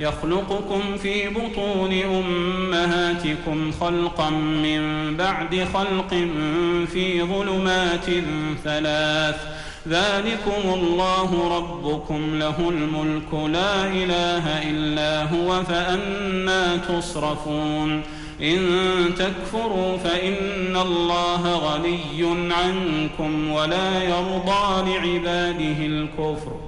يخلقكم في بطون أمهاتكم خلقا من بعد خلق في ظلمات ثلاث. ذلكم الله ربكم له الملك لا إله إلا هو فأنا تصرفون. إن تكفروا فإن الله غني عنكم ولا يرضى لعباده الكفر.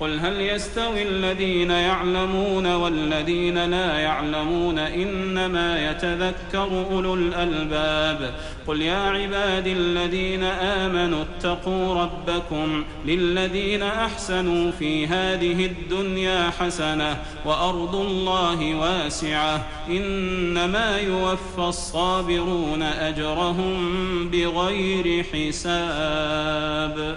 قل هل يستوي الذين يعلمون والذين لا يعلمون إنما يتذكر أولو الألباب قل يا عبادي الذين آمنوا اتقوا ربكم للذين أحسنوا في هذه الدنيا حسنة وأرض الله واسعة إنما يوفى الصابرون أجرهم بغير حساب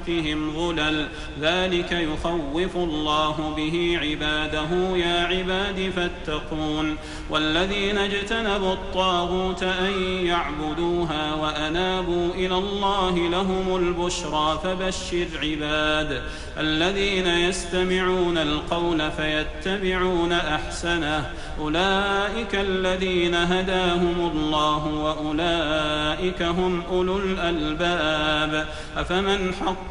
تحتهم ظلل ذلك يخوف الله به عباده. يا عباد فاتقون. والذين اجتنبوا الطاغوت أن يعبدوها وأنابوا إلى الله لهم البشرى فبشر عباد. الذين يستمعون القول فيتبعون أحسنه. أولئك الذين هداهم الله وأولئك هم أولو الألباب. أفمن حق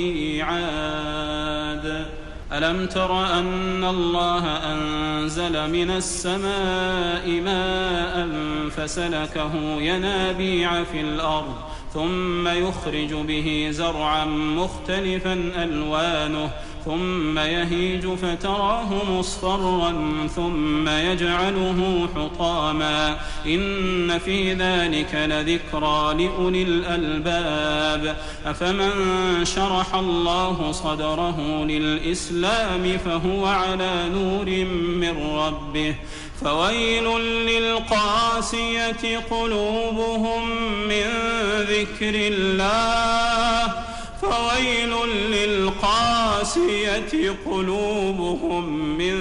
ألم تر أن الله أنزل من السماء ماء فسلكه ينابيع في الأرض ثم يخرج به زرعا مختلفا ألوانه ثم يهيج فتراه مصفرا ثم يجعله حطاما. إن في ذلك لذكرى لأولي الألباب. أفمن شرح الله صدره للإسلام فهو على نور من ربه. فويل للقاسية قلوبهم من ذكر الله. فويل للقاسية قلوبهم من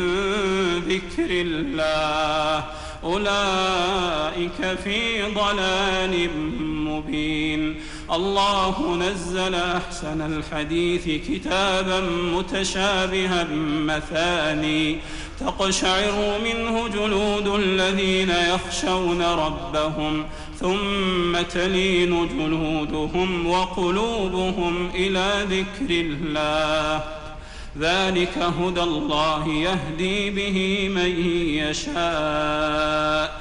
ذكر الله. أولئك في ضلال مبين. الله نزل أحسن الحديث كتابا متشابها مثاني تقشعر منه جلود الذين يخشون ربهم ثم تلين جلودهم وقلوبهم إلى ذكر الله. ذلك هدى الله يهدي به من يشاء.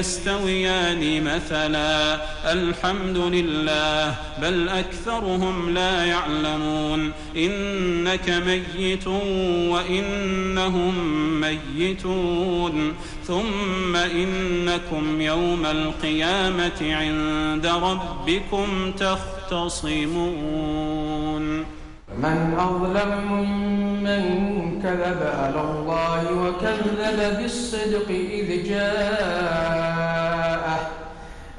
يستويان مثلا الحمد لله بل أكثرهم لا يعلمون. إنك ميت وإنهم ميتون ثم إنكم يوم القيامة عند ربكم تختصمون. من أظلم ممن كذب على الله وكذب بالصدق إذ جاءه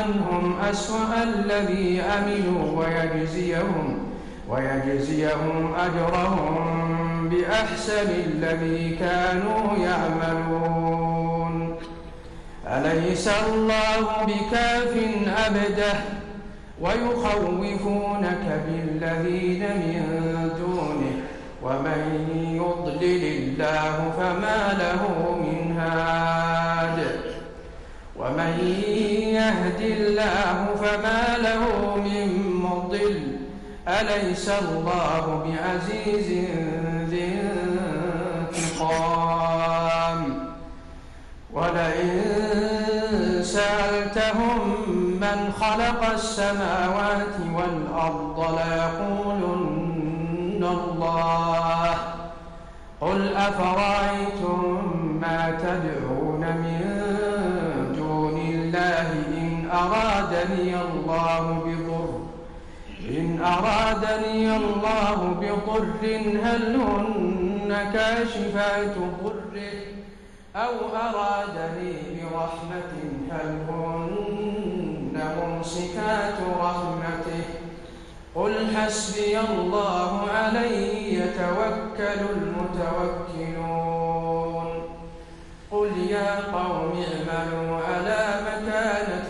عنهم أسوأ الذي عملوا ويجزيهم ويجزيهم أجرهم بأحسن الذي كانوا يعملون. أليس الله بكاف عبده ويخوفونك بالذين من دونه. ومن يضلل الله فما له من هاد ومن يهد الله فما له من مضل. أليس الله بعزيز ذي انتقام؟ ولئن سألتهم من خلق السماوات والأرض ليقولن الله. قل أفرأيتم ما تدعون من أرادني الله بضر. إن أرادني الله بضر هل هن كاشفات ضره؟ أو أرادني برحمة هل هن ممسكات رحمته؟ قل حسبي الله عليه يتوكل المتوكلون. قل يا قوم اعملوا على مكانتكم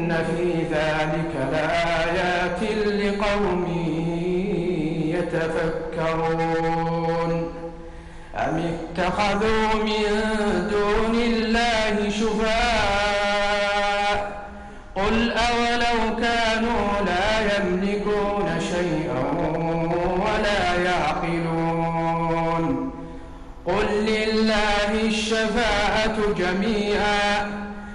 إن في ذلك لآيات لقوم يتفكرون أم اتخذوا من دون الله شفاء قل أولو كانوا لا يملكون شيئا ولا يعقلون قل لله الشفاعة جميعا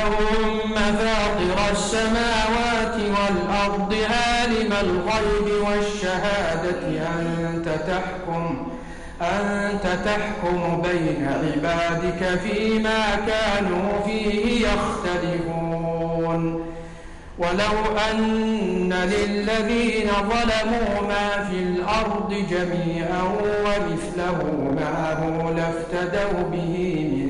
اللهم فاطر السماوات والأرض عالم الغيب والشهادة أنت تحكم أنت تحكم بين عبادك فيما كانوا فيه يختلفون. ولو أن للذين ظلموا ما في الأرض جميعا ومثله معه لافتدوا به من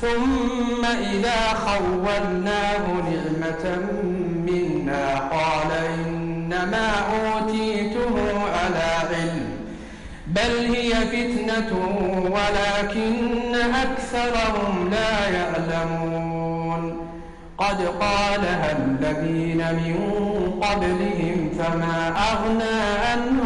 ثم إذا خولناه نعمة منا قال إنما أوتيته على علم بل هي فتنة ولكن أكثرهم لا يعلمون. قد قالها الذين من قبلهم فما أغنى عنهم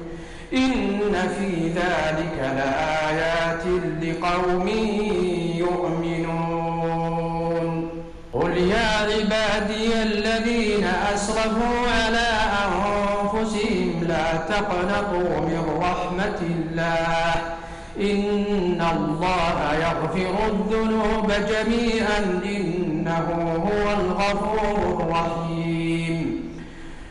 إن في ذلك لآيات لقوم يؤمنون. قل يا عبادي الذين أسرفوا على أنفسهم لا تقنطوا من رحمة الله. إن الله يغفر الذنوب جميعا. إنه هو الغفور الرحيم.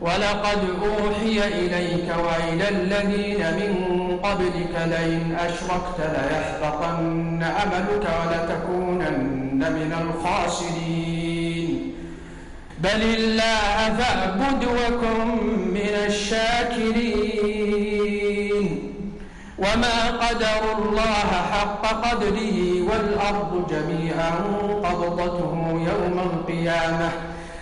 ولقد أوحي إليك وإلى الذين من قبلك لئن أشركت ليحبطن عملك ولتكونن من الخاسرين. بل الله فاعبد وكن من الشاكرين. وما قدر الله حق قدره والأرض جميعا قبضته يوم القيامة.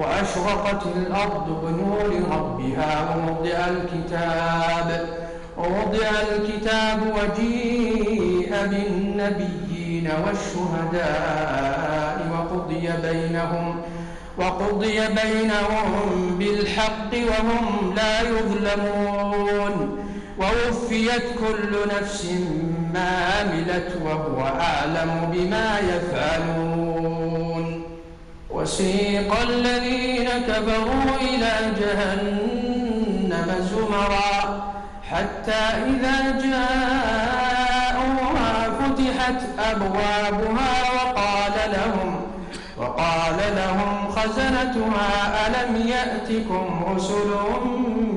وأشرقت الأرض بنور ربها ووضع الكتاب ووضع الكتاب وجيء بالنبيين والشهداء وقضي بينهم وقضي بينهم بالحق وهم لا يظلمون ووفيت كل نفس ما عملت وهو أعلم بما يفعلون. وسيق الذين كفروا إلى جهنم زمرا حتى إذا جاءوها فتحت أبوابها وقال لهم وقال لهم خزنتها ألم يأتكم رسل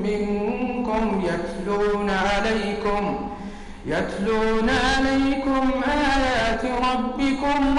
منكم يتلون عليكم يتلون عليكم آيات ربكم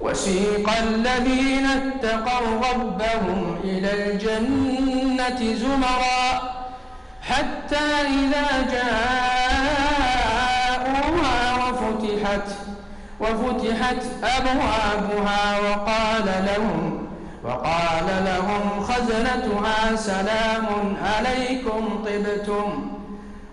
وسيق الذين اتقوا ربهم إلى الجنة زمرا حتى إذا جاءوها وفتحت وفتحت أبوابها وقال لهم وقال لهم خزنتها سلام عليكم طبتم